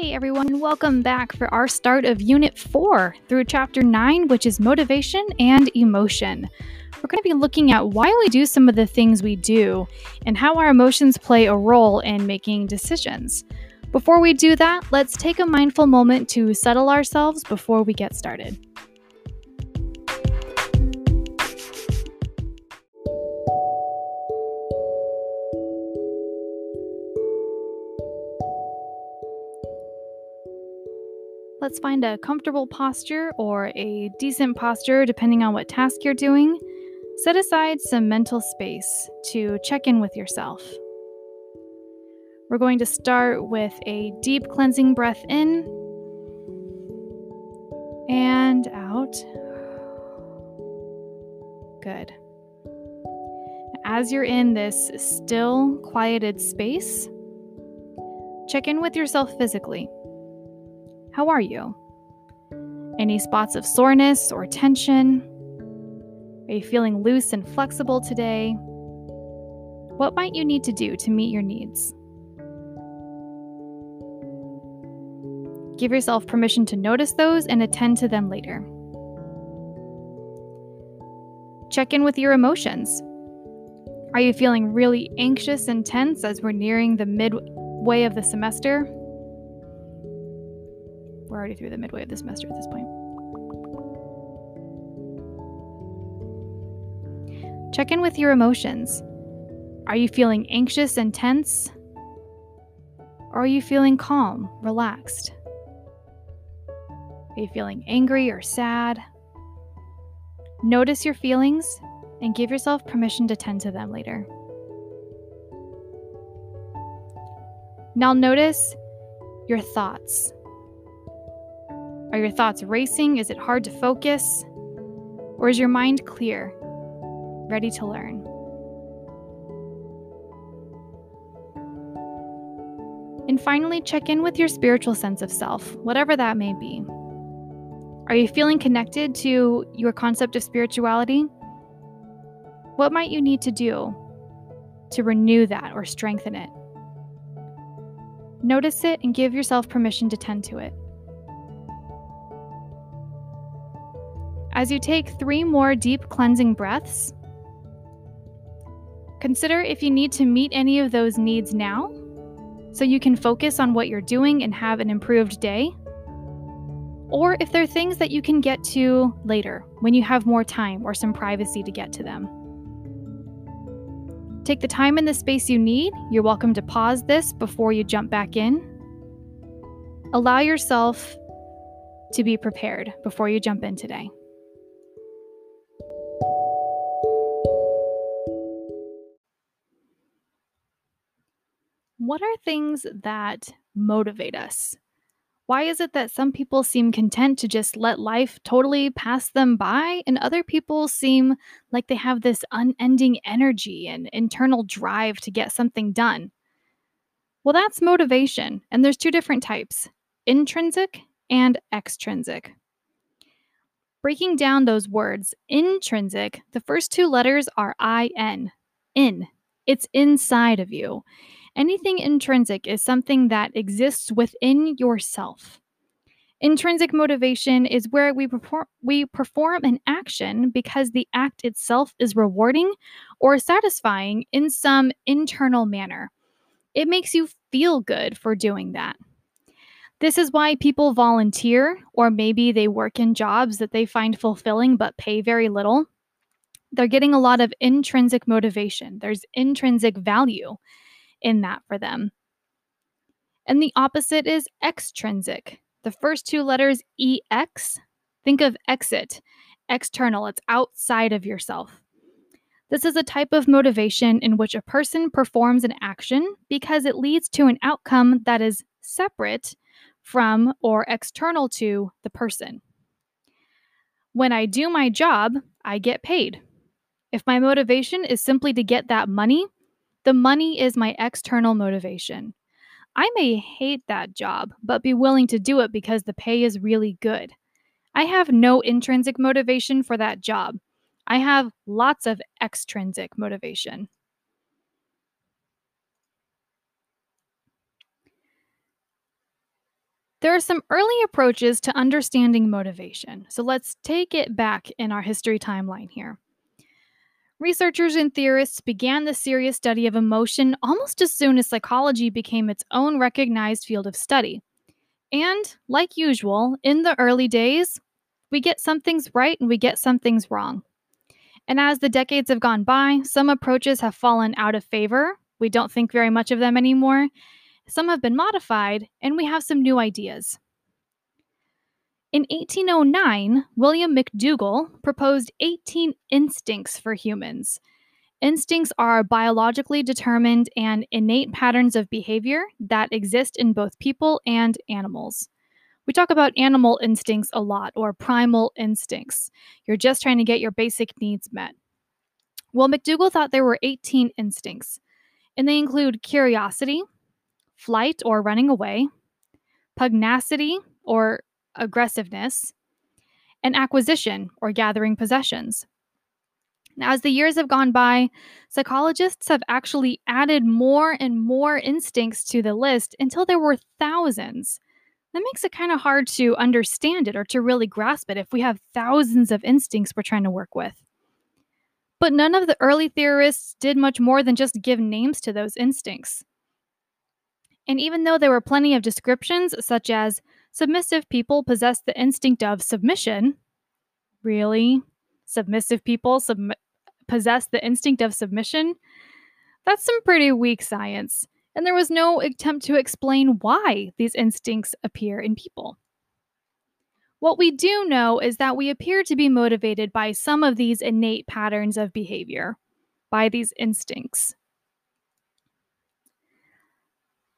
Hey everyone, welcome back for our start of Unit 4 through Chapter 9, which is Motivation and Emotion. We're going to be looking at why we do some of the things we do and how our emotions play a role in making decisions. Before we do that, let's take a mindful moment to settle ourselves before we get started. Let's find a comfortable posture or a decent posture depending on what task you're doing. Set aside some mental space to check in with yourself. We're going to start with a deep cleansing breath in and out. Good. As you're in this still, quieted space, check in with yourself physically. How are you? Any spots of soreness or tension? Are you feeling loose and flexible today? What might you need to do to meet your needs? Give yourself permission to notice those and attend to them later. Check in with your emotions. Are you feeling really anxious and tense as we're nearing the midway of the semester? We're already through the midway of the semester at this point. Check in with your emotions. Are you feeling anxious and tense? Or are you feeling calm, relaxed? Are you feeling angry or sad? Notice your feelings and give yourself permission to tend to them later. Now, notice your thoughts. Are your thoughts racing? Is it hard to focus? Or is your mind clear, ready to learn? And finally, check in with your spiritual sense of self, whatever that may be. Are you feeling connected to your concept of spirituality? What might you need to do to renew that or strengthen it? Notice it and give yourself permission to tend to it. As you take three more deep cleansing breaths, consider if you need to meet any of those needs now so you can focus on what you're doing and have an improved day. Or if there are things that you can get to later when you have more time or some privacy to get to them. Take the time and the space you need. You're welcome to pause this before you jump back in. Allow yourself to be prepared before you jump in today. What are things that motivate us? Why is it that some people seem content to just let life totally pass them by, and other people seem like they have this unending energy and internal drive to get something done? Well, that's motivation, and there's two different types intrinsic and extrinsic. Breaking down those words, intrinsic, the first two letters are IN, in. It's inside of you. Anything intrinsic is something that exists within yourself. Intrinsic motivation is where we perform, we perform an action because the act itself is rewarding or satisfying in some internal manner. It makes you feel good for doing that. This is why people volunteer, or maybe they work in jobs that they find fulfilling but pay very little. They're getting a lot of intrinsic motivation, there's intrinsic value in that for them. And the opposite is extrinsic. The first two letters EX, think of exit, external, it's outside of yourself. This is a type of motivation in which a person performs an action because it leads to an outcome that is separate from or external to the person. When I do my job, I get paid. If my motivation is simply to get that money, the money is my external motivation. I may hate that job, but be willing to do it because the pay is really good. I have no intrinsic motivation for that job. I have lots of extrinsic motivation. There are some early approaches to understanding motivation. So let's take it back in our history timeline here. Researchers and theorists began the serious study of emotion almost as soon as psychology became its own recognized field of study. And, like usual, in the early days, we get some things right and we get some things wrong. And as the decades have gone by, some approaches have fallen out of favor. We don't think very much of them anymore. Some have been modified, and we have some new ideas. In 1809, William McDougall proposed 18 instincts for humans. Instincts are biologically determined and innate patterns of behavior that exist in both people and animals. We talk about animal instincts a lot, or primal instincts. You're just trying to get your basic needs met. Well, McDougall thought there were 18 instincts, and they include curiosity, flight or running away, pugnacity or aggressiveness, and acquisition or gathering possessions. Now, as the years have gone by, psychologists have actually added more and more instincts to the list until there were thousands. That makes it kind of hard to understand it or to really grasp it if we have thousands of instincts we're trying to work with. But none of the early theorists did much more than just give names to those instincts. And even though there were plenty of descriptions, such as submissive people possess the instinct of submission, really? Submissive people sub- possess the instinct of submission? That's some pretty weak science, and there was no attempt to explain why these instincts appear in people. What we do know is that we appear to be motivated by some of these innate patterns of behavior, by these instincts.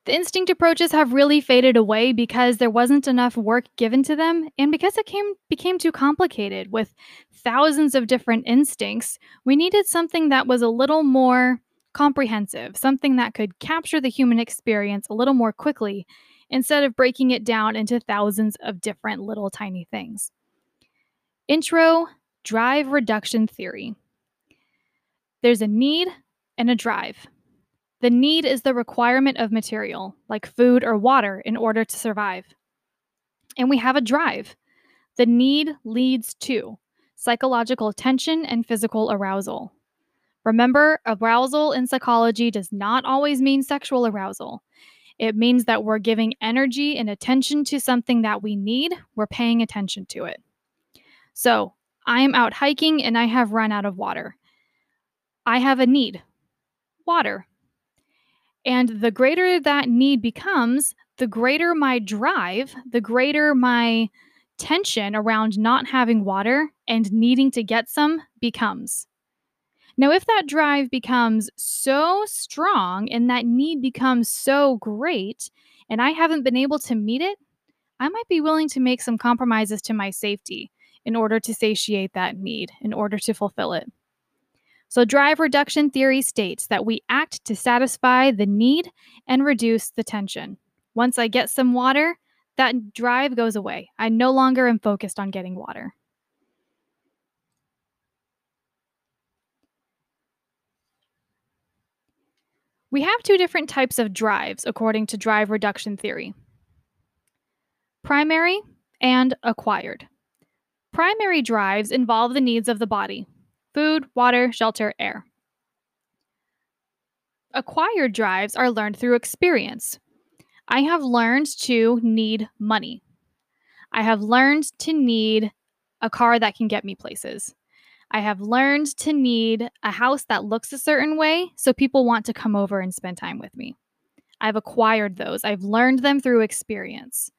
The instinct approaches have really faded away because there wasn't enough work given to them and because it came became too complicated with thousands of different instincts. We needed something that was a little more comprehensive, something that could capture the human experience a little more quickly instead of breaking it down into thousands of different little tiny things. Intro Drive Reduction Theory. There's a need and a drive. The need is the requirement of material, like food or water, in order to survive. And we have a drive. The need leads to psychological tension and physical arousal. Remember, arousal in psychology does not always mean sexual arousal. It means that we're giving energy and attention to something that we need, we're paying attention to it. So, I am out hiking and I have run out of water. I have a need water. And the greater that need becomes, the greater my drive, the greater my tension around not having water and needing to get some becomes. Now, if that drive becomes so strong and that need becomes so great, and I haven't been able to meet it, I might be willing to make some compromises to my safety in order to satiate that need, in order to fulfill it. So, drive reduction theory states that we act to satisfy the need and reduce the tension. Once I get some water, that drive goes away. I no longer am focused on getting water. We have two different types of drives according to drive reduction theory primary and acquired. Primary drives involve the needs of the body, food, water, shelter, air. Acquired drives are learned through experience. I have learned to need money. I have learned to need a car that can get me places. I have learned to need a house that looks a certain way so people want to come over and spend time with me. I've acquired those, I've learned them through experience.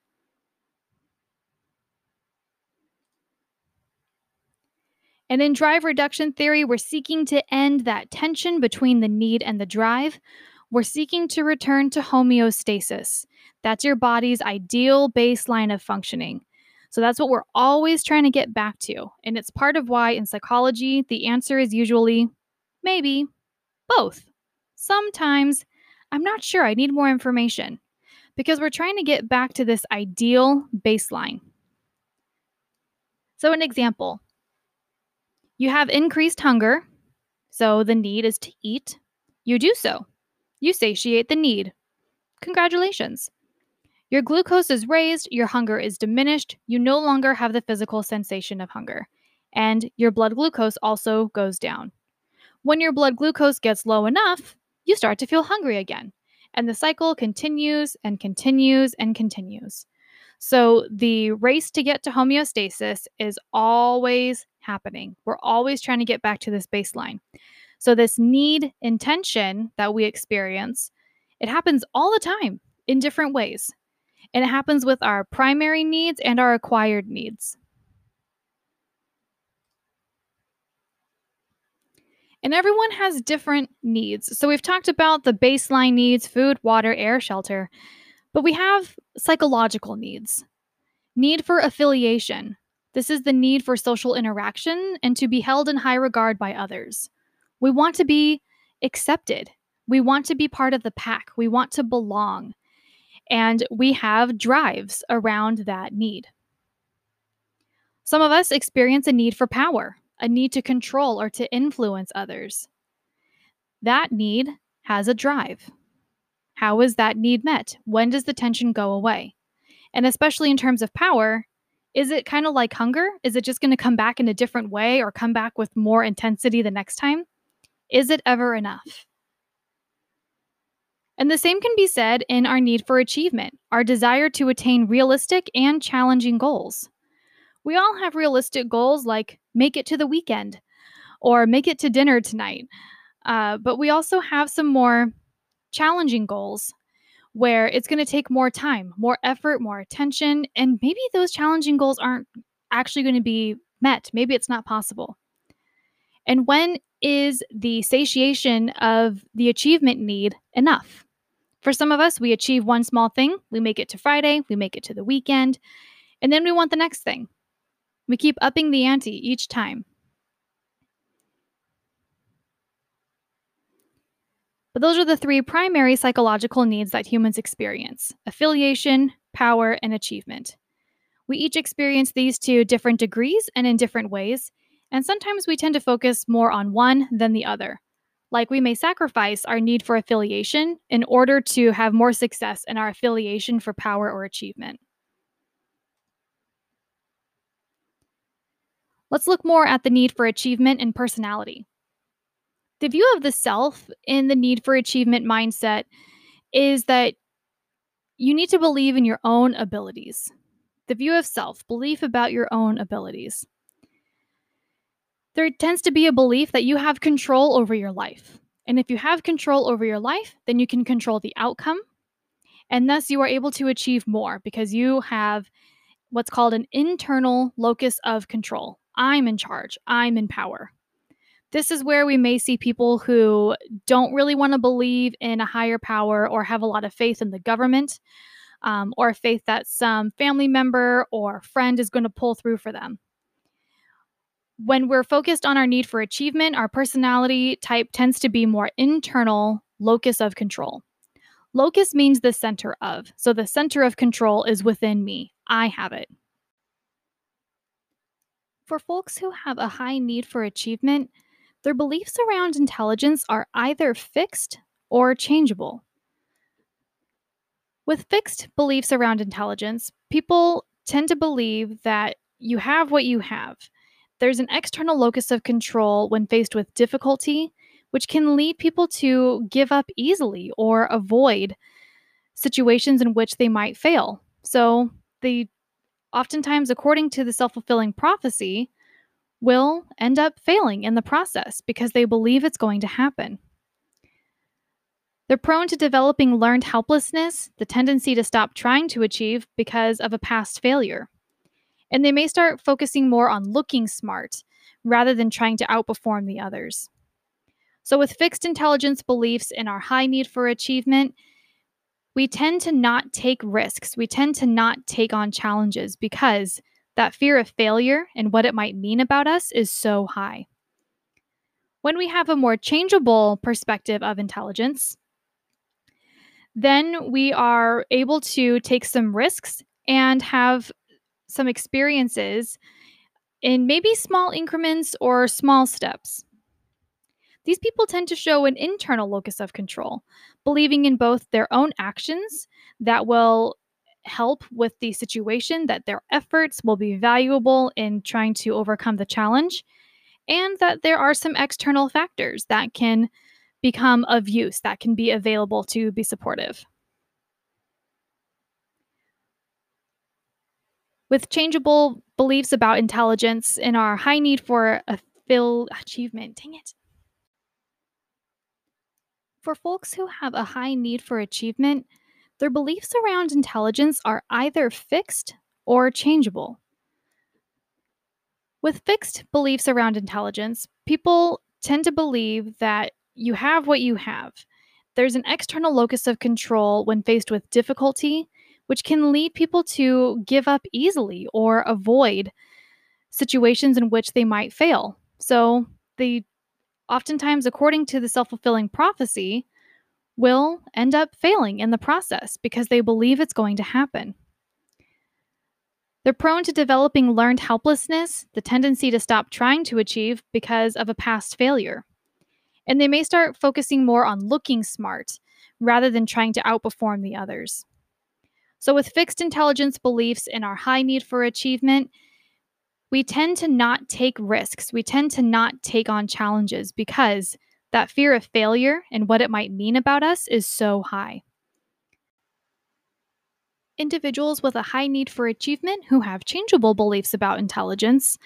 And in drive reduction theory, we're seeking to end that tension between the need and the drive. We're seeking to return to homeostasis. That's your body's ideal baseline of functioning. So that's what we're always trying to get back to. And it's part of why in psychology, the answer is usually maybe both. Sometimes I'm not sure, I need more information because we're trying to get back to this ideal baseline. So, an example you have increased hunger, so the need is to eat. You do so. You satiate the need. Congratulations. Your glucose is raised, your hunger is diminished, you no longer have the physical sensation of hunger, and your blood glucose also goes down. When your blood glucose gets low enough, you start to feel hungry again, and the cycle continues and continues and continues. So the race to get to homeostasis is always happening. We're always trying to get back to this baseline. So this need intention that we experience, it happens all the time in different ways. And it happens with our primary needs and our acquired needs. And everyone has different needs. So we've talked about the baseline needs food, water, air, shelter. But we have psychological needs. Need for affiliation. This is the need for social interaction and to be held in high regard by others. We want to be accepted. We want to be part of the pack. We want to belong. And we have drives around that need. Some of us experience a need for power, a need to control or to influence others. That need has a drive. How is that need met? When does the tension go away? And especially in terms of power, is it kind of like hunger? Is it just going to come back in a different way or come back with more intensity the next time? Is it ever enough? And the same can be said in our need for achievement, our desire to attain realistic and challenging goals. We all have realistic goals like make it to the weekend or make it to dinner tonight. Uh, but we also have some more challenging goals where it's going to take more time, more effort, more attention, and maybe those challenging goals aren't actually going to be met. Maybe it's not possible. And when is the satiation of the achievement need enough? For some of us, we achieve one small thing, we make it to Friday, we make it to the weekend, and then we want the next thing. We keep upping the ante each time. But those are the three primary psychological needs that humans experience affiliation, power, and achievement. We each experience these to different degrees and in different ways, and sometimes we tend to focus more on one than the other. Like we may sacrifice our need for affiliation in order to have more success in our affiliation for power or achievement. Let's look more at the need for achievement and personality. The view of the self in the need for achievement mindset is that you need to believe in your own abilities. The view of self, belief about your own abilities there tends to be a belief that you have control over your life. And if you have control over your life, then you can control the outcome. And thus, you are able to achieve more because you have what's called an internal locus of control. I'm in charge, I'm in power. This is where we may see people who don't really want to believe in a higher power or have a lot of faith in the government um, or faith that some family member or friend is going to pull through for them when we're focused on our need for achievement, our personality type tends to be more internal locus of control. Locus means the center of. So the center of control is within me. I have it. For folks who have a high need for achievement, their beliefs around intelligence are either fixed or changeable. With fixed beliefs around intelligence, people tend to believe that you have what you have there's an external locus of control when faced with difficulty, which can lead people to give up easily or avoid situations in which they might fail. So, they oftentimes, according to the self fulfilling prophecy, will end up failing in the process because they believe it's going to happen. They're prone to developing learned helplessness, the tendency to stop trying to achieve because of a past failure and they may start focusing more on looking smart rather than trying to outperform the others. So, with fixed intelligence beliefs and our high need for achievement, we tend to not take risks. We tend to not take on challenges because that fear of failure and what it might mean about us is so high. When we have a more changeable perspective of intelligence, then we are able to take some risks and have some experiences in maybe small increments or small steps. These people tend to show an internal locus of control, believing in both their own actions that will help with the situation, that their efforts will be valuable in trying to overcome the challenge, and that there are some external factors that can become of use, that can be available to be supportive. With changeable beliefs about intelligence and our high need for a fill achievement, dang it. For folks who have a high need for achievement, their beliefs around intelligence are either fixed or changeable. With fixed beliefs around intelligence, people tend to believe that you have what you have. There's an external locus of control when faced with difficulty, which can lead people to give up easily or avoid situations in which they might fail. So, they oftentimes, according to the self fulfilling prophecy, will end up failing in the process because they believe it's going to happen. They're prone to developing learned helplessness, the tendency to stop trying to achieve because of a past failure. And they may start focusing more on looking smart rather than trying to outperform the others. So, with fixed intelligence beliefs and our high need for achievement, we tend to not take risks. We tend to not take on challenges because that fear of failure and what it might mean about us is so high. Individuals with a high need for achievement who have changeable beliefs about intelligence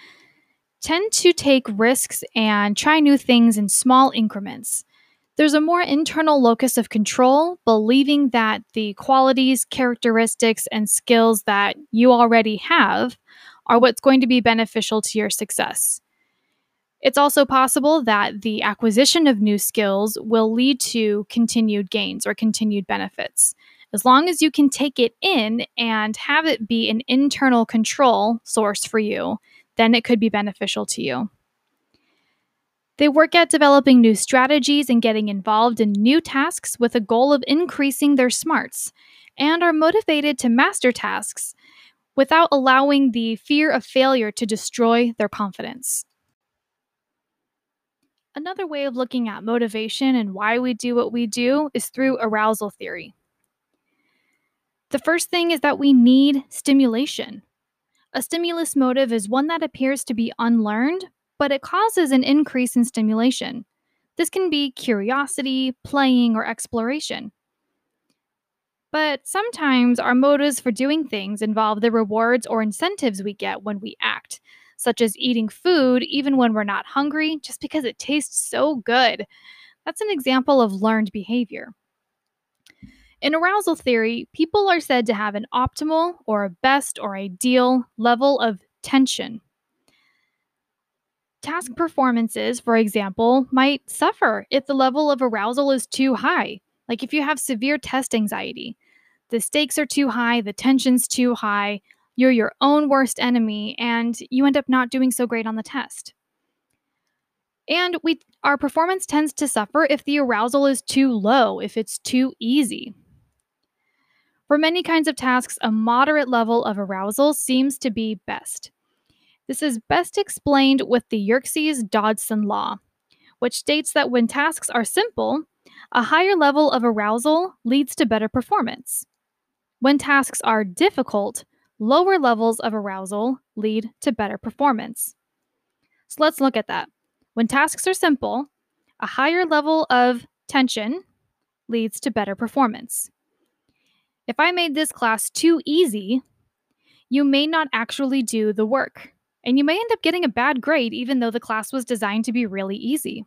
tend to take risks and try new things in small increments. There's a more internal locus of control, believing that the qualities, characteristics, and skills that you already have are what's going to be beneficial to your success. It's also possible that the acquisition of new skills will lead to continued gains or continued benefits. As long as you can take it in and have it be an internal control source for you, then it could be beneficial to you. They work at developing new strategies and getting involved in new tasks with a goal of increasing their smarts, and are motivated to master tasks without allowing the fear of failure to destroy their confidence. Another way of looking at motivation and why we do what we do is through arousal theory. The first thing is that we need stimulation. A stimulus motive is one that appears to be unlearned, but it causes an increase in stimulation. This can be curiosity, playing, or exploration. But sometimes our motives for doing things involve the rewards or incentives we get when we act, such as eating food even when we're not hungry just because it tastes so good. That's an example of learned behavior. In arousal theory, people are said to have an optimal or a best or ideal level of tension. Task performances, for example, might suffer if the level of arousal is too high. Like if you have severe test anxiety, the stakes are too high, the tension's too high, you're your own worst enemy and you end up not doing so great on the test. And we our performance tends to suffer if the arousal is too low, if it's too easy. For many kinds of tasks, a moderate level of arousal seems to be best. This is best explained with the Yerkes Dodson law, which states that when tasks are simple, a higher level of arousal leads to better performance. When tasks are difficult, lower levels of arousal lead to better performance. So let's look at that. When tasks are simple, a higher level of tension leads to better performance. If I made this class too easy, you may not actually do the work, and you may end up getting a bad grade even though the class was designed to be really easy.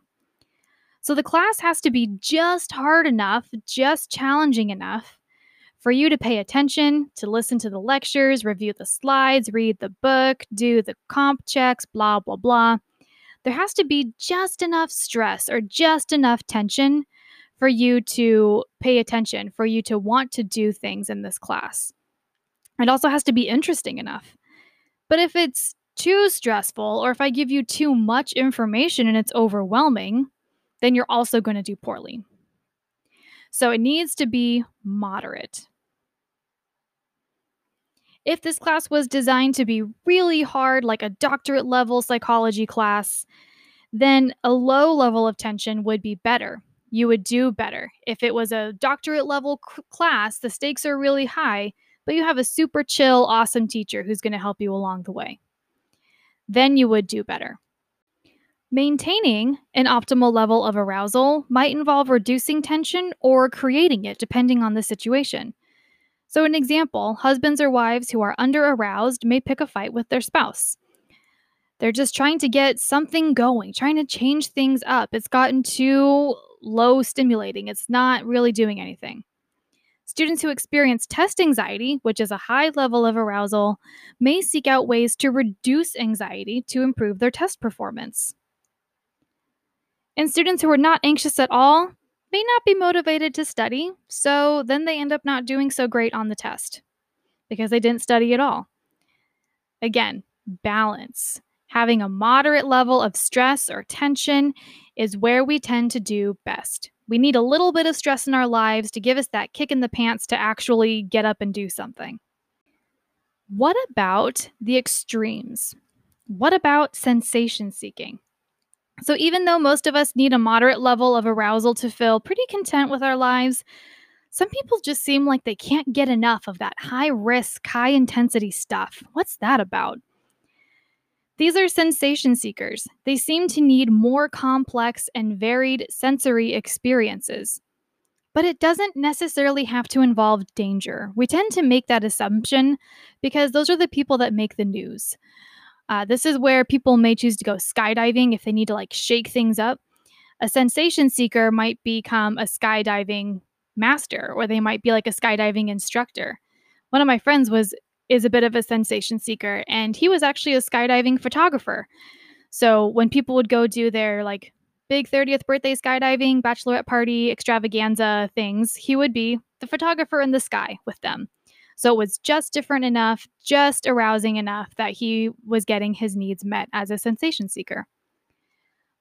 So the class has to be just hard enough, just challenging enough for you to pay attention, to listen to the lectures, review the slides, read the book, do the comp checks, blah, blah, blah. There has to be just enough stress or just enough tension for you to pay attention, for you to want to do things in this class. It also has to be interesting enough. But if it's too stressful, or if I give you too much information and it's overwhelming, then you're also going to do poorly. So it needs to be moderate. If this class was designed to be really hard, like a doctorate level psychology class, then a low level of tension would be better. You would do better. If it was a doctorate level c- class, the stakes are really high, but you have a super chill, awesome teacher who's going to help you along the way. Then you would do better. Maintaining an optimal level of arousal might involve reducing tension or creating it, depending on the situation. So, an example husbands or wives who are under aroused may pick a fight with their spouse. They're just trying to get something going, trying to change things up. It's gotten too low stimulating, it's not really doing anything. Students who experience test anxiety, which is a high level of arousal, may seek out ways to reduce anxiety to improve their test performance. And students who are not anxious at all may not be motivated to study, so then they end up not doing so great on the test because they didn't study at all. Again, balance. Having a moderate level of stress or tension is where we tend to do best. We need a little bit of stress in our lives to give us that kick in the pants to actually get up and do something. What about the extremes? What about sensation seeking? So, even though most of us need a moderate level of arousal to feel pretty content with our lives, some people just seem like they can't get enough of that high risk, high intensity stuff. What's that about? These are sensation seekers. They seem to need more complex and varied sensory experiences. But it doesn't necessarily have to involve danger. We tend to make that assumption because those are the people that make the news. Uh, this is where people may choose to go skydiving if they need to like shake things up. A sensation seeker might become a skydiving master, or they might be like a skydiving instructor. One of my friends was is a bit of a sensation seeker, and he was actually a skydiving photographer. So when people would go do their like big 30th birthday skydiving, bachelorette party, extravaganza things, he would be the photographer in the sky with them. So it was just different enough, just arousing enough that he was getting his needs met as a sensation seeker.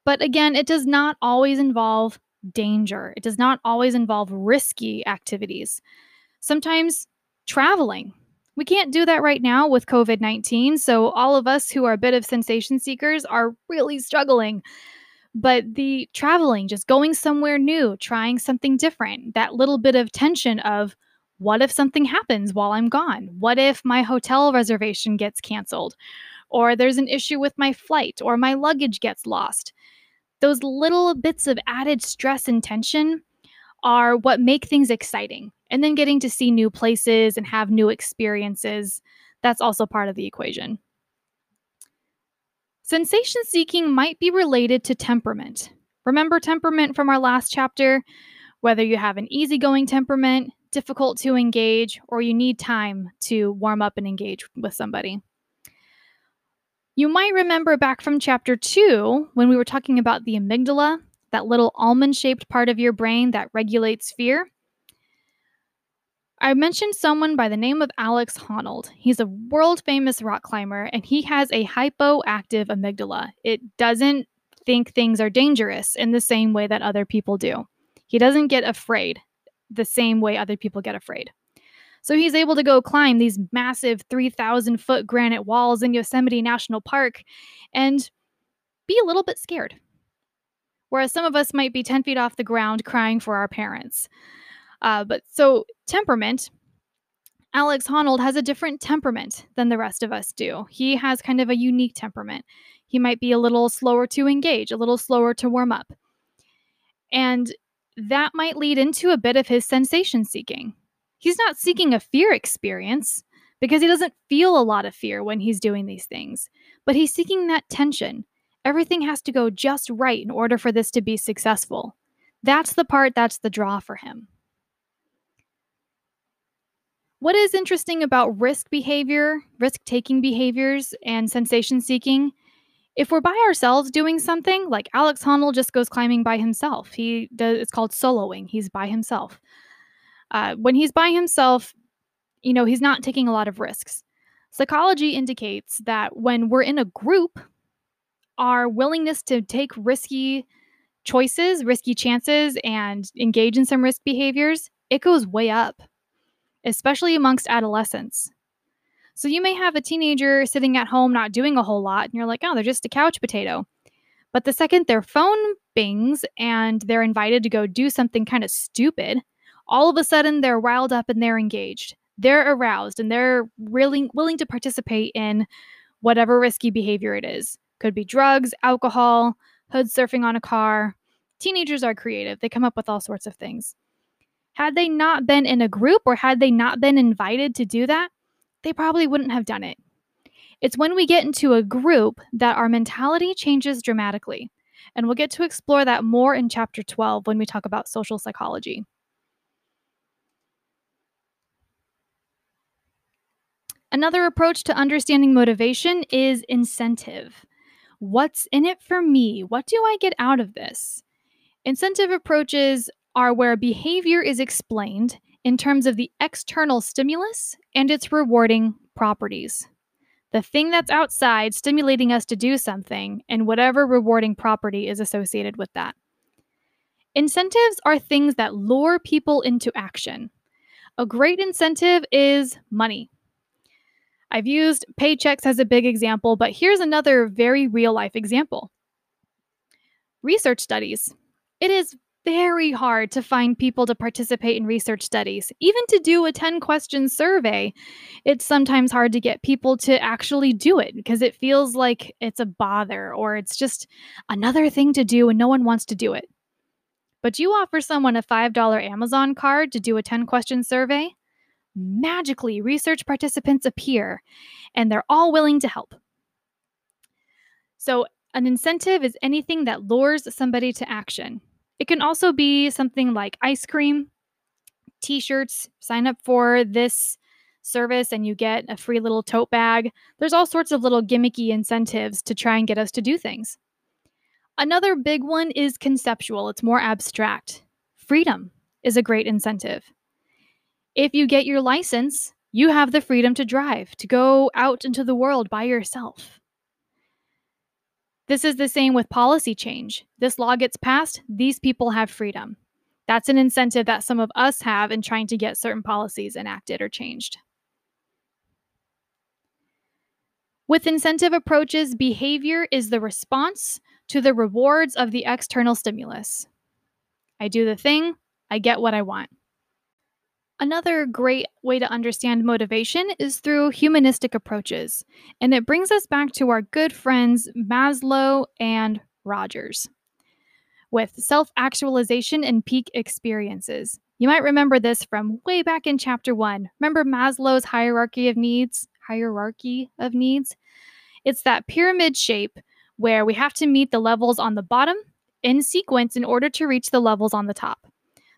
But again, it does not always involve danger, it does not always involve risky activities. Sometimes traveling. We can't do that right now with COVID 19. So, all of us who are a bit of sensation seekers are really struggling. But the traveling, just going somewhere new, trying something different, that little bit of tension of, what if something happens while I'm gone? What if my hotel reservation gets canceled? Or there's an issue with my flight, or my luggage gets lost. Those little bits of added stress and tension are what make things exciting. And then getting to see new places and have new experiences, that's also part of the equation. Sensation seeking might be related to temperament. Remember temperament from our last chapter? Whether you have an easygoing temperament, difficult to engage, or you need time to warm up and engage with somebody. You might remember back from chapter two when we were talking about the amygdala, that little almond shaped part of your brain that regulates fear. I mentioned someone by the name of Alex Honnold. He's a world famous rock climber and he has a hypoactive amygdala. It doesn't think things are dangerous in the same way that other people do. He doesn't get afraid the same way other people get afraid. So he's able to go climb these massive 3,000 foot granite walls in Yosemite National Park and be a little bit scared. Whereas some of us might be 10 feet off the ground crying for our parents. Uh, but so, temperament, Alex Honnold has a different temperament than the rest of us do. He has kind of a unique temperament. He might be a little slower to engage, a little slower to warm up. And that might lead into a bit of his sensation seeking. He's not seeking a fear experience because he doesn't feel a lot of fear when he's doing these things, but he's seeking that tension. Everything has to go just right in order for this to be successful. That's the part that's the draw for him. What is interesting about risk behavior, risk taking behaviors, and sensation seeking if we're by ourselves doing something, like Alex Honnold just goes climbing by himself. He does it's called soloing. He's by himself. Uh, when he's by himself, you know, he's not taking a lot of risks. Psychology indicates that when we're in a group, our willingness to take risky choices, risky chances, and engage in some risk behaviors, it goes way up, especially amongst adolescents. So you may have a teenager sitting at home not doing a whole lot, and you're like, oh, they're just a couch potato. But the second their phone bings and they're invited to go do something kind of stupid, all of a sudden they're riled up and they're engaged. they're aroused and they're really willing to participate in whatever risky behavior it is. Could be drugs, alcohol, hood surfing on a car. Teenagers are creative, they come up with all sorts of things. Had they not been in a group or had they not been invited to do that, they probably wouldn't have done it. It's when we get into a group that our mentality changes dramatically. And we'll get to explore that more in chapter 12 when we talk about social psychology. Another approach to understanding motivation is incentive. What's in it for me? What do I get out of this? Incentive approaches are where behavior is explained in terms of the external stimulus and its rewarding properties. The thing that's outside stimulating us to do something and whatever rewarding property is associated with that. Incentives are things that lure people into action. A great incentive is money. I've used paychecks as a big example, but here's another very real life example research studies. It is very hard to find people to participate in research studies. Even to do a 10 question survey, it's sometimes hard to get people to actually do it because it feels like it's a bother or it's just another thing to do and no one wants to do it. But you offer someone a $5 Amazon card to do a 10 question survey, magically research participants appear and they're all willing to help. So, an incentive is anything that lures somebody to action. It can also be something like ice cream, t shirts, sign up for this service and you get a free little tote bag. There's all sorts of little gimmicky incentives to try and get us to do things. Another big one is conceptual, it's more abstract. Freedom is a great incentive. If you get your license, you have the freedom to drive, to go out into the world by yourself. This is the same with policy change. This law gets passed, these people have freedom. That's an incentive that some of us have in trying to get certain policies enacted or changed. With incentive approaches, behavior is the response to the rewards of the external stimulus. I do the thing, I get what I want. Another great way to understand motivation is through humanistic approaches, and it brings us back to our good friends Maslow and Rogers with self actualization and peak experiences. You might remember this from way back in chapter one. Remember Maslow's hierarchy of needs? Hierarchy of needs? It's that pyramid shape where we have to meet the levels on the bottom in sequence in order to reach the levels on the top.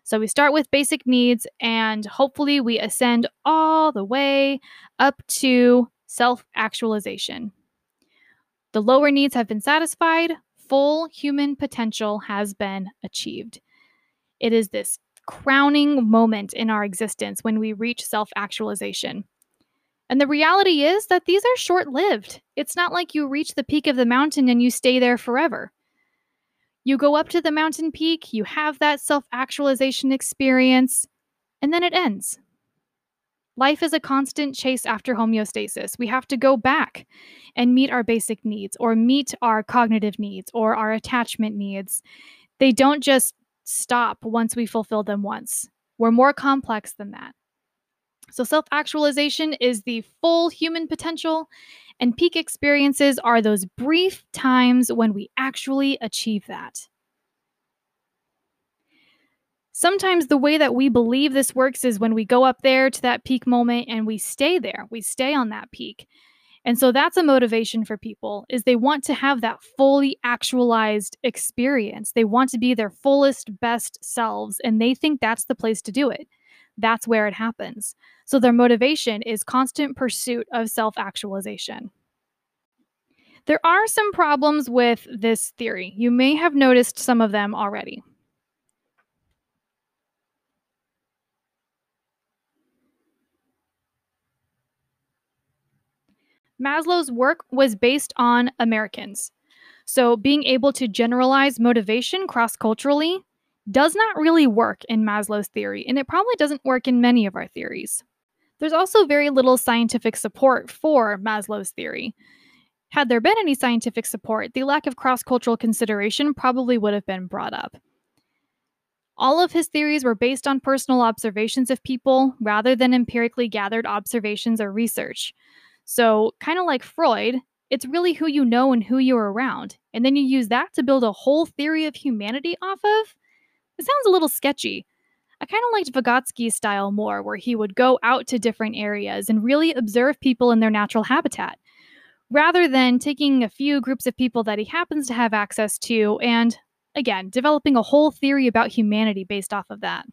So we start with basic needs and hopefully we ascend all the way up to self actualization. The lower needs have been satisfied, full human potential has been achieved. It is this crowning moment in our existence when we reach self actualization. And the reality is that these are short lived. It's not like you reach the peak of the mountain and you stay there forever. You go up to the mountain peak, you have that self actualization experience, and then it ends. Life is a constant chase after homeostasis. We have to go back and meet our basic needs, or meet our cognitive needs, or our attachment needs. They don't just stop once we fulfill them once. We're more complex than that. So, self actualization is the full human potential, and peak experiences are those brief times when we actually achieve that. Sometimes the way that we believe this works is when we go up there to that peak moment and we stay there, we stay on that peak. And so that's a motivation for people is they want to have that fully actualized experience. They want to be their fullest best selves and they think that's the place to do it that's where it happens. So their motivation is constant pursuit of self actualization. There are some problems with this theory. You may have noticed some of them already. Maslow's work was based on Americans. So, being able to generalize motivation cross culturally does not really work in Maslow's theory, and it probably doesn't work in many of our theories. There's also very little scientific support for Maslow's theory. Had there been any scientific support, the lack of cross cultural consideration probably would have been brought up. All of his theories were based on personal observations of people rather than empirically gathered observations or research. So, kind of like Freud, it's really who you know and who you're around. And then you use that to build a whole theory of humanity off of? It sounds a little sketchy. I kind of liked Vygotsky's style more, where he would go out to different areas and really observe people in their natural habitat, rather than taking a few groups of people that he happens to have access to and, again, developing a whole theory about humanity based off of that.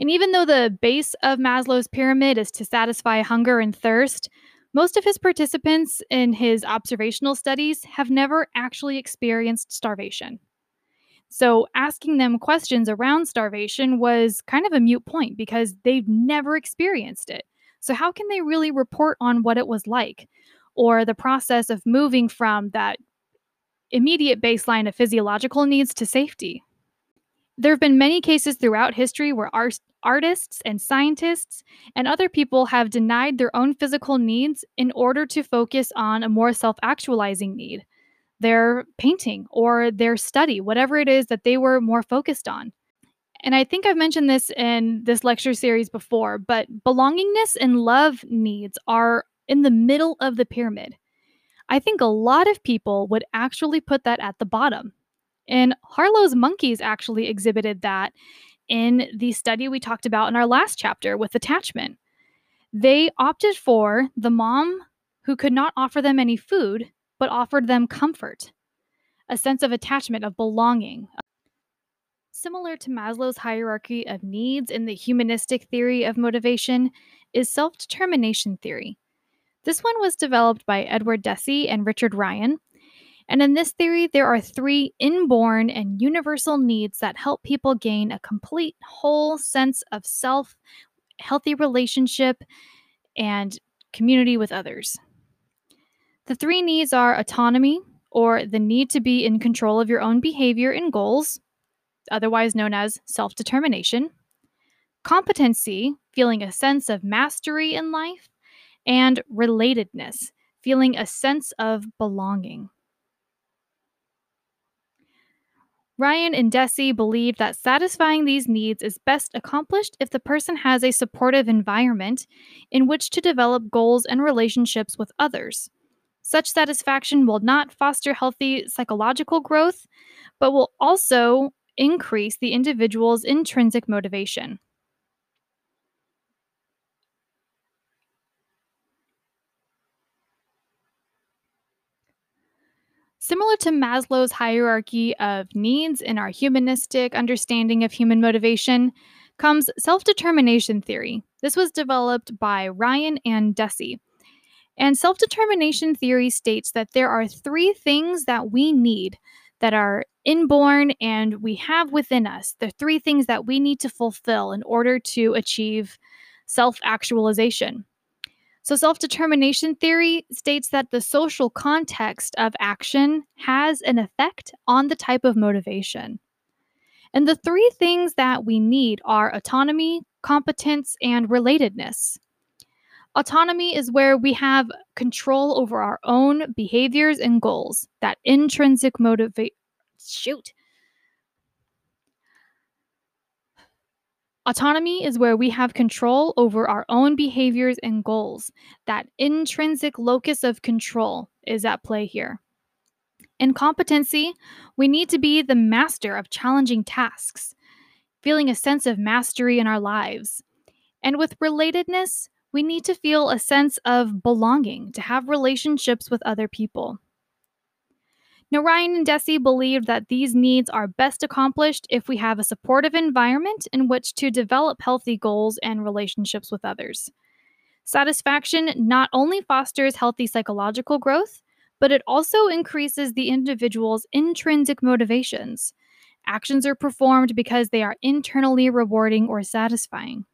And even though the base of Maslow's pyramid is to satisfy hunger and thirst, most of his participants in his observational studies have never actually experienced starvation. So asking them questions around starvation was kind of a mute point because they've never experienced it. So, how can they really report on what it was like or the process of moving from that immediate baseline of physiological needs to safety? There have been many cases throughout history where art- artists and scientists and other people have denied their own physical needs in order to focus on a more self actualizing need their painting or their study, whatever it is that they were more focused on. And I think I've mentioned this in this lecture series before, but belongingness and love needs are in the middle of the pyramid. I think a lot of people would actually put that at the bottom. And Harlow's monkeys actually exhibited that in the study we talked about in our last chapter with attachment. They opted for the mom who could not offer them any food but offered them comfort, a sense of attachment, of belonging. Similar to Maslow's hierarchy of needs in the humanistic theory of motivation is self determination theory. This one was developed by Edward Deci and Richard Ryan. And in this theory, there are three inborn and universal needs that help people gain a complete, whole sense of self, healthy relationship, and community with others. The three needs are autonomy, or the need to be in control of your own behavior and goals, otherwise known as self determination, competency, feeling a sense of mastery in life, and relatedness, feeling a sense of belonging. Ryan and Deci believe that satisfying these needs is best accomplished if the person has a supportive environment in which to develop goals and relationships with others. Such satisfaction will not foster healthy psychological growth, but will also increase the individual's intrinsic motivation. Similar to Maslow's hierarchy of needs in our humanistic understanding of human motivation comes self determination theory. This was developed by Ryan and Deci. And self determination theory states that there are three things that we need that are inborn and we have within us. The three things that we need to fulfill in order to achieve self actualization. So, self determination theory states that the social context of action has an effect on the type of motivation. And the three things that we need are autonomy, competence, and relatedness. Autonomy is where we have control over our own behaviors and goals. That intrinsic motivate shoot. Autonomy is where we have control over our own behaviors and goals. That intrinsic locus of control is at play here. In competency, we need to be the master of challenging tasks, feeling a sense of mastery in our lives. And with relatedness, we need to feel a sense of belonging, to have relationships with other people. Now, Ryan and Deci believe that these needs are best accomplished if we have a supportive environment in which to develop healthy goals and relationships with others. Satisfaction not only fosters healthy psychological growth, but it also increases the individual's intrinsic motivations. Actions are performed because they are internally rewarding or satisfying.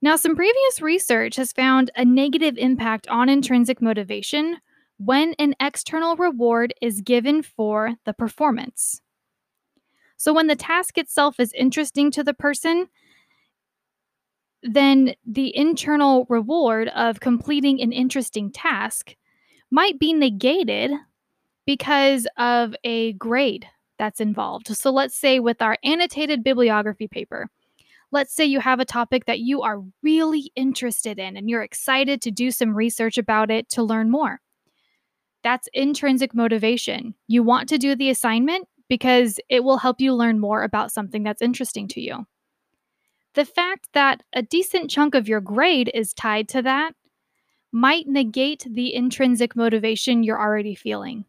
Now, some previous research has found a negative impact on intrinsic motivation when an external reward is given for the performance. So, when the task itself is interesting to the person, then the internal reward of completing an interesting task might be negated because of a grade that's involved. So let's say with our annotated bibliography paper, let's say you have a topic that you are really interested in and you're excited to do some research about it to learn more. That's intrinsic motivation. You want to do the assignment because it will help you learn more about something that's interesting to you. The fact that a decent chunk of your grade is tied to that might negate the intrinsic motivation you're already feeling.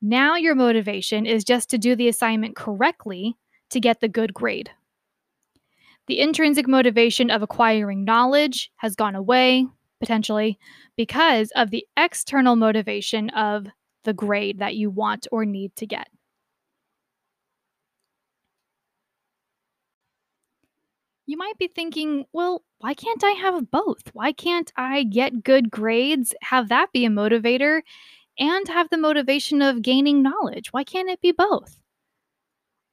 Now, your motivation is just to do the assignment correctly to get the good grade. The intrinsic motivation of acquiring knowledge has gone away, potentially, because of the external motivation of the grade that you want or need to get. You might be thinking, well, why can't I have both? Why can't I get good grades, have that be a motivator, and have the motivation of gaining knowledge? Why can't it be both?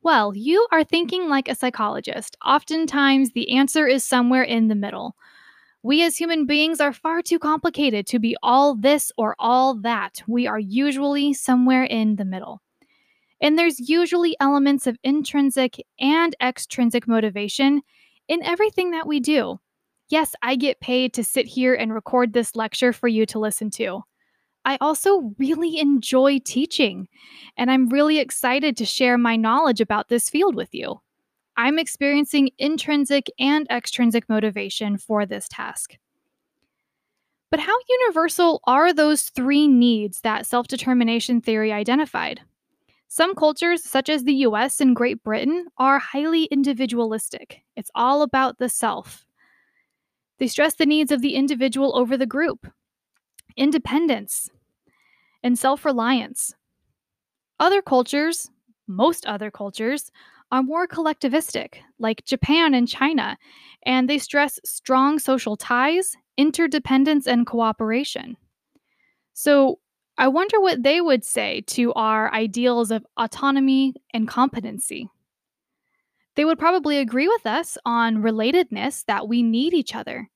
Well, you are thinking like a psychologist. Oftentimes, the answer is somewhere in the middle. We as human beings are far too complicated to be all this or all that. We are usually somewhere in the middle. And there's usually elements of intrinsic and extrinsic motivation in everything that we do. Yes, I get paid to sit here and record this lecture for you to listen to. I also really enjoy teaching, and I'm really excited to share my knowledge about this field with you. I'm experiencing intrinsic and extrinsic motivation for this task. But how universal are those three needs that self determination theory identified? Some cultures, such as the US and Great Britain, are highly individualistic. It's all about the self. They stress the needs of the individual over the group, independence, and self reliance. Other cultures, most other cultures, are more collectivistic, like Japan and China, and they stress strong social ties, interdependence, and cooperation. So, I wonder what they would say to our ideals of autonomy and competency. They would probably agree with us on relatedness, that we need each other.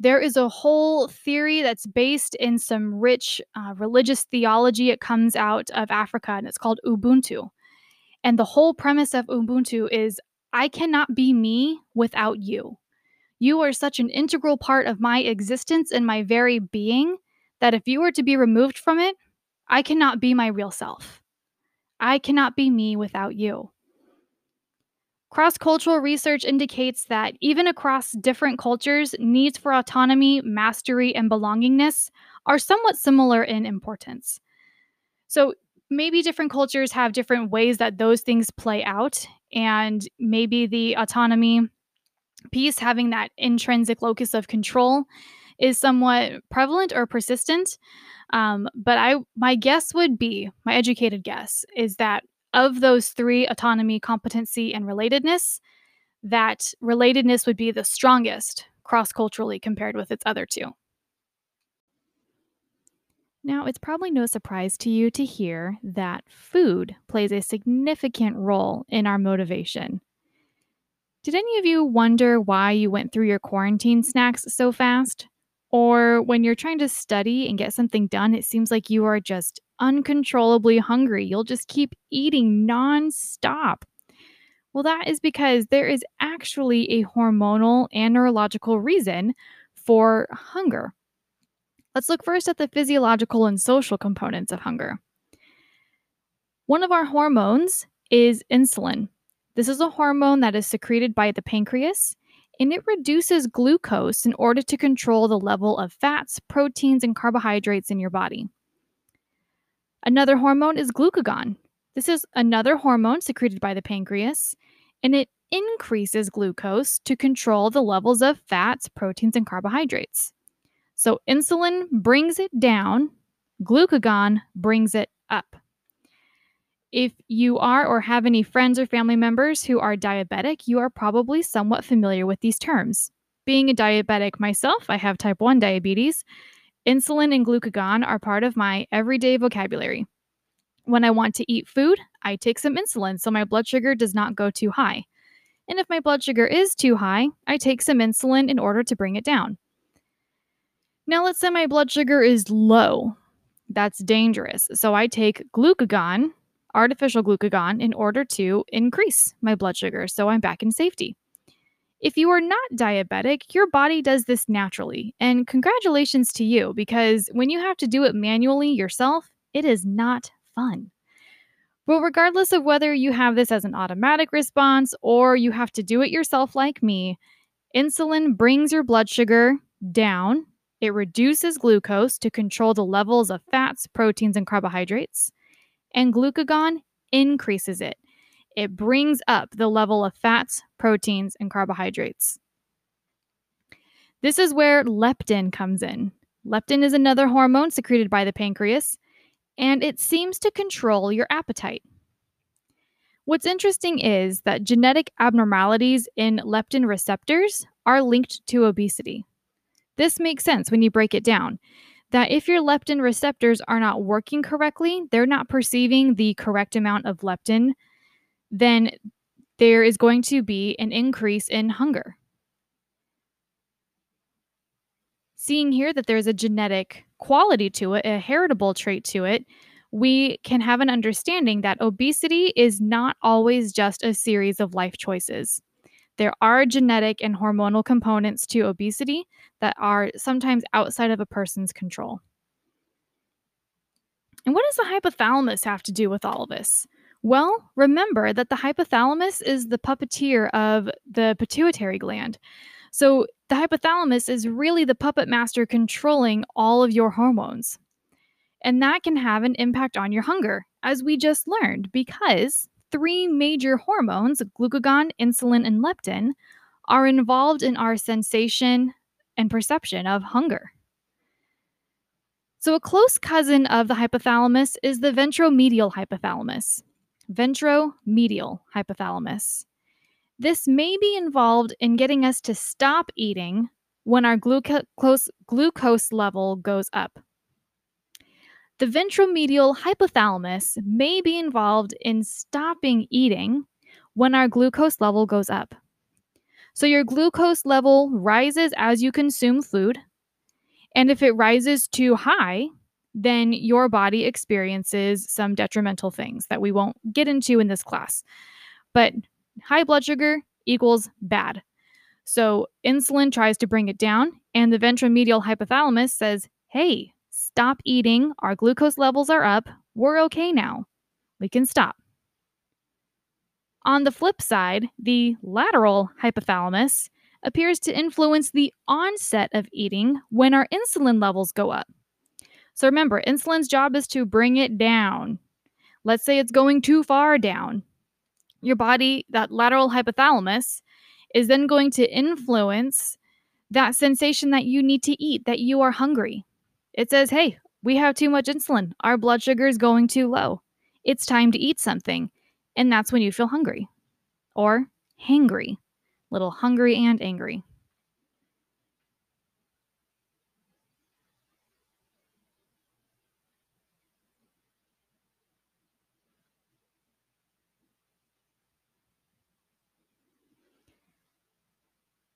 There is a whole theory that's based in some rich uh, religious theology. It comes out of Africa and it's called Ubuntu. And the whole premise of Ubuntu is I cannot be me without you. You are such an integral part of my existence and my very being that if you were to be removed from it, I cannot be my real self. I cannot be me without you. Cross cultural research indicates that even across different cultures, needs for autonomy, mastery, and belongingness are somewhat similar in importance. So, maybe different cultures have different ways that those things play out, and maybe the autonomy piece, having that intrinsic locus of control, is somewhat prevalent or persistent. Um, but I, my guess would be, my educated guess is that of those three autonomy, competency, and relatedness, that relatedness would be the strongest cross culturally compared with its other two. Now, it's probably no surprise to you to hear that food plays a significant role in our motivation. Did any of you wonder why you went through your quarantine snacks so fast? Or when you're trying to study and get something done, it seems like you are just uncontrollably hungry. You'll just keep eating nonstop. Well, that is because there is actually a hormonal and neurological reason for hunger. Let's look first at the physiological and social components of hunger. One of our hormones is insulin. This is a hormone that is secreted by the pancreas and it reduces glucose in order to control the level of fats, proteins, and carbohydrates in your body. Another hormone is glucagon. This is another hormone secreted by the pancreas, and it increases glucose to control the levels of fats, proteins, and carbohydrates. So insulin brings it down, glucagon brings it up. If you are or have any friends or family members who are diabetic, you are probably somewhat familiar with these terms. Being a diabetic myself, I have type 1 diabetes. Insulin and glucagon are part of my everyday vocabulary. When I want to eat food, I take some insulin so my blood sugar does not go too high. And if my blood sugar is too high, I take some insulin in order to bring it down. Now, let's say my blood sugar is low. That's dangerous. So I take glucagon artificial glucagon in order to increase my blood sugar so I'm back in safety. If you are not diabetic, your body does this naturally. And congratulations to you because when you have to do it manually yourself, it is not fun. But regardless of whether you have this as an automatic response or you have to do it yourself like me, insulin brings your blood sugar down. It reduces glucose to control the levels of fats, proteins, and carbohydrates. And glucagon increases it it brings up the level of fats, proteins, and carbohydrates. This is where leptin comes in. Leptin is another hormone secreted by the pancreas, and it seems to control your appetite. What's interesting is that genetic abnormalities in leptin receptors are linked to obesity. This makes sense when you break it down. That if your leptin receptors are not working correctly, they're not perceiving the correct amount of leptin then there is going to be an increase in hunger. Seeing here that there's a genetic quality to it, a heritable trait to it, we can have an understanding that obesity is not always just a series of life choices. There are genetic and hormonal components to obesity that are sometimes outside of a person's control. And what does the hypothalamus have to do with all of this? Well, remember that the hypothalamus is the puppeteer of the pituitary gland. So the hypothalamus is really the puppet master controlling all of your hormones. And that can have an impact on your hunger, as we just learned, because three major hormones, glucagon, insulin, and leptin, are involved in our sensation and perception of hunger. So, a close cousin of the hypothalamus is the ventromedial hypothalamus ventromedial hypothalamus. This may be involved in getting us to stop eating when our glucose, glucose level goes up. The ventromedial hypothalamus may be involved in stopping eating when our glucose level goes up. So, your glucose level rises as you consume food. And if it rises too high, then your body experiences some detrimental things that we won't get into in this class. But high blood sugar equals bad. So insulin tries to bring it down, and the ventromedial hypothalamus says, hey, stop eating. Our glucose levels are up. We're okay now. We can stop. On the flip side, the lateral hypothalamus appears to influence the onset of eating when our insulin levels go up. So remember, insulin's job is to bring it down. Let's say it's going too far down. Your body, that lateral hypothalamus, is then going to influence that sensation that you need to eat, that you are hungry. It says, hey, we have too much insulin. Our blood sugar is going too low. It's time to eat something. And that's when you feel hungry or hangry, little hungry and angry.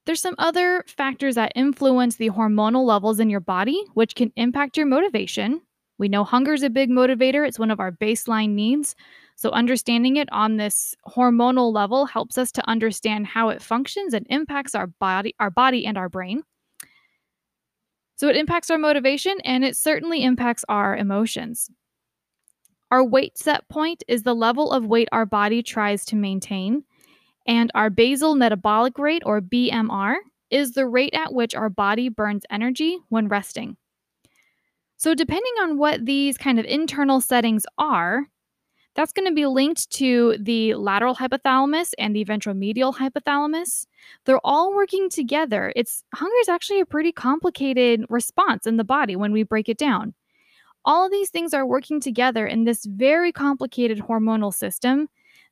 There's some other factors that influence the hormonal levels in your body, which can impact your motivation. We know hunger is a big motivator, it's one of our baseline needs. So, understanding it on this hormonal level helps us to understand how it functions and impacts our body, our body and our brain. So, it impacts our motivation and it certainly impacts our emotions. Our weight set point is the level of weight our body tries to maintain. And our basal metabolic rate, or BMR, is the rate at which our body burns energy when resting. So, depending on what these kind of internal settings are, that's going to be linked to the lateral hypothalamus and the ventromedial hypothalamus. They're all working together. It's hunger is actually a pretty complicated response in the body when we break it down. All of these things are working together in this very complicated hormonal system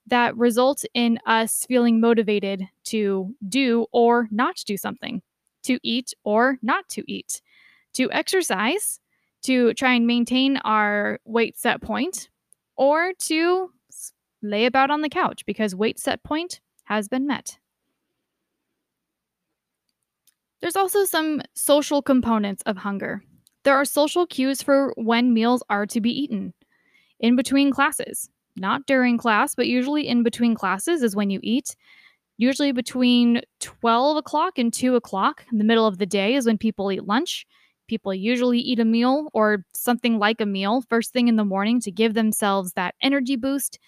that result in us feeling motivated to do or not do something, to eat or not to eat, to exercise, to try and maintain our weight set point, or to lay about on the couch because weight set point has been met. There's also some social components of hunger. There are social cues for when meals are to be eaten. In between classes, not during class, but usually in between classes is when you eat. Usually between 12 o'clock and 2 o'clock in the middle of the day is when people eat lunch. People usually eat a meal or something like a meal first thing in the morning to give themselves that energy boost.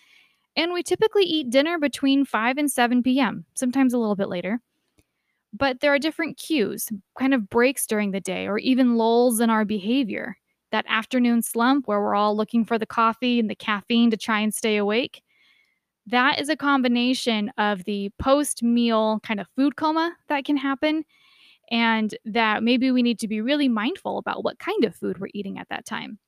And we typically eat dinner between 5 and 7 p.m., sometimes a little bit later. But there are different cues, kind of breaks during the day, or even lulls in our behavior. That afternoon slump where we're all looking for the coffee and the caffeine to try and stay awake. That is a combination of the post meal kind of food coma that can happen, and that maybe we need to be really mindful about what kind of food we're eating at that time.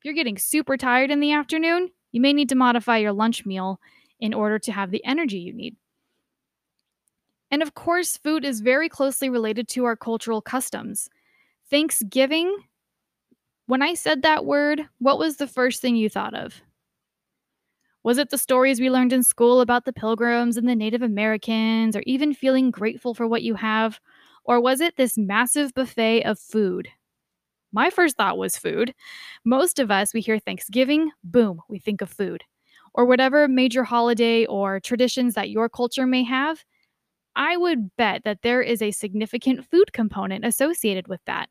If you're getting super tired in the afternoon, you may need to modify your lunch meal in order to have the energy you need. And of course, food is very closely related to our cultural customs. Thanksgiving, when I said that word, what was the first thing you thought of? Was it the stories we learned in school about the pilgrims and the Native Americans, or even feeling grateful for what you have? Or was it this massive buffet of food? My first thought was food. Most of us, we hear Thanksgiving, boom, we think of food. Or whatever major holiday or traditions that your culture may have, I would bet that there is a significant food component associated with that.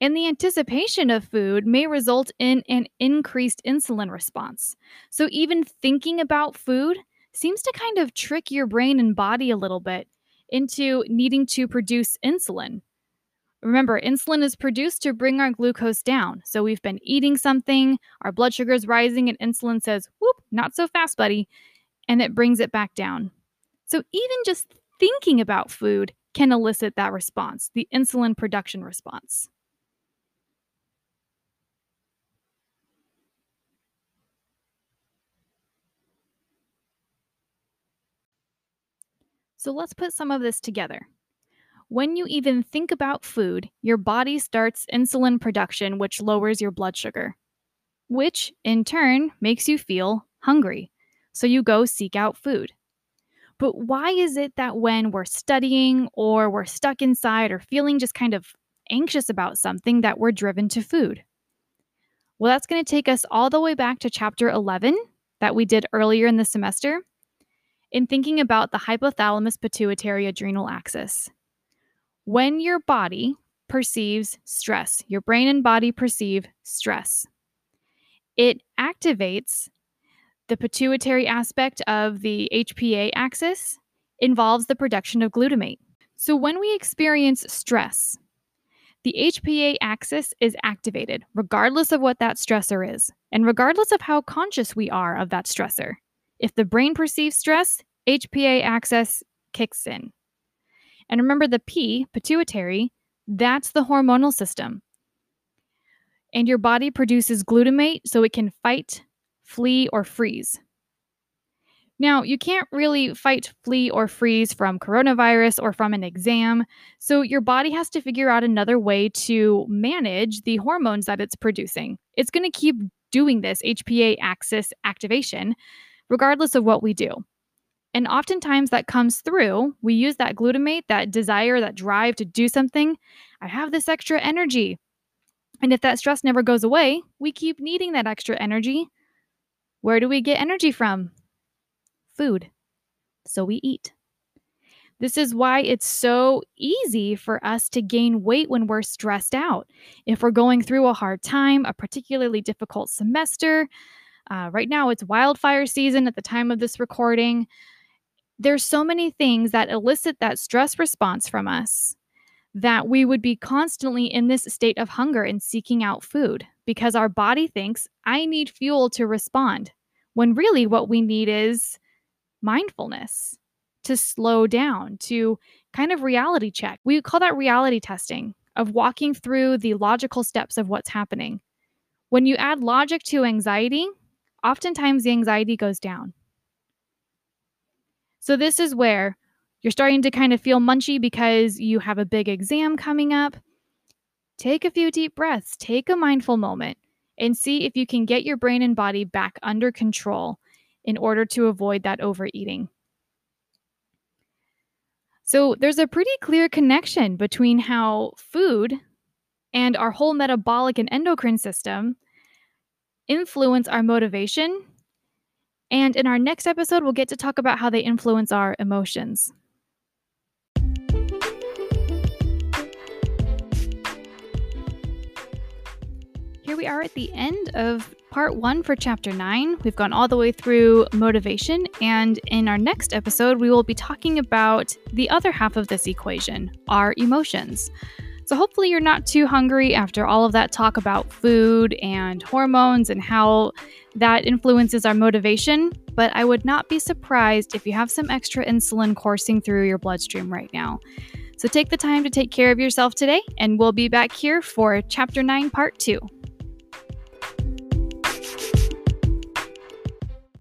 And the anticipation of food may result in an increased insulin response. So, even thinking about food seems to kind of trick your brain and body a little bit into needing to produce insulin. Remember, insulin is produced to bring our glucose down. So, we've been eating something, our blood sugar is rising, and insulin says, whoop, not so fast, buddy. And it brings it back down. So, even just thinking about food can elicit that response, the insulin production response. So, let's put some of this together. When you even think about food, your body starts insulin production, which lowers your blood sugar, which in turn makes you feel hungry. So, you go seek out food. But why is it that when we're studying or we're stuck inside or feeling just kind of anxious about something that we're driven to food? Well, that's going to take us all the way back to chapter 11 that we did earlier in the semester in thinking about the hypothalamus pituitary adrenal axis. When your body perceives stress, your brain and body perceive stress, it activates the pituitary aspect of the HPA axis involves the production of glutamate. So, when we experience stress, the HPA axis is activated, regardless of what that stressor is, and regardless of how conscious we are of that stressor. If the brain perceives stress, HPA axis kicks in. And remember the P, pituitary, that's the hormonal system. And your body produces glutamate so it can fight flee, or freeze. Now, you can't really fight, flee, or freeze from coronavirus or from an exam, so your body has to figure out another way to manage the hormones that it's producing. It's going to keep doing this HPA axis activation regardless of what we do. And oftentimes that comes through, we use that glutamate, that desire, that drive to do something. I have this extra energy. And if that stress never goes away, we keep needing that extra energy where do we get energy from? Food. So we eat. This is why it's so easy for us to gain weight when we're stressed out. If we're going through a hard time, a particularly difficult semester, uh, right now it's wildfire season at the time of this recording. There's so many things that elicit that stress response from us that we would be constantly in this state of hunger and seeking out food because our body thinks, I need fuel to respond. When really what we need is mindfulness to slow down, to kind of reality check. We call that reality testing of walking through the logical steps of what's happening. When you add logic to anxiety, oftentimes the anxiety goes down. So, this is where you're starting to kind of feel munchy because you have a big exam coming up. Take a few deep breaths, take a mindful moment, and see if you can get your brain and body back under control in order to avoid that overeating. So, there's a pretty clear connection between how food and our whole metabolic and endocrine system influence our motivation. And in our next episode, we'll get to talk about how they influence our emotions. Here we are at the end of part one for chapter nine. We've gone all the way through motivation, and in our next episode, we will be talking about the other half of this equation our emotions. So, hopefully, you're not too hungry after all of that talk about food and hormones and how that influences our motivation. But I would not be surprised if you have some extra insulin coursing through your bloodstream right now. So, take the time to take care of yourself today, and we'll be back here for chapter 9, part 2.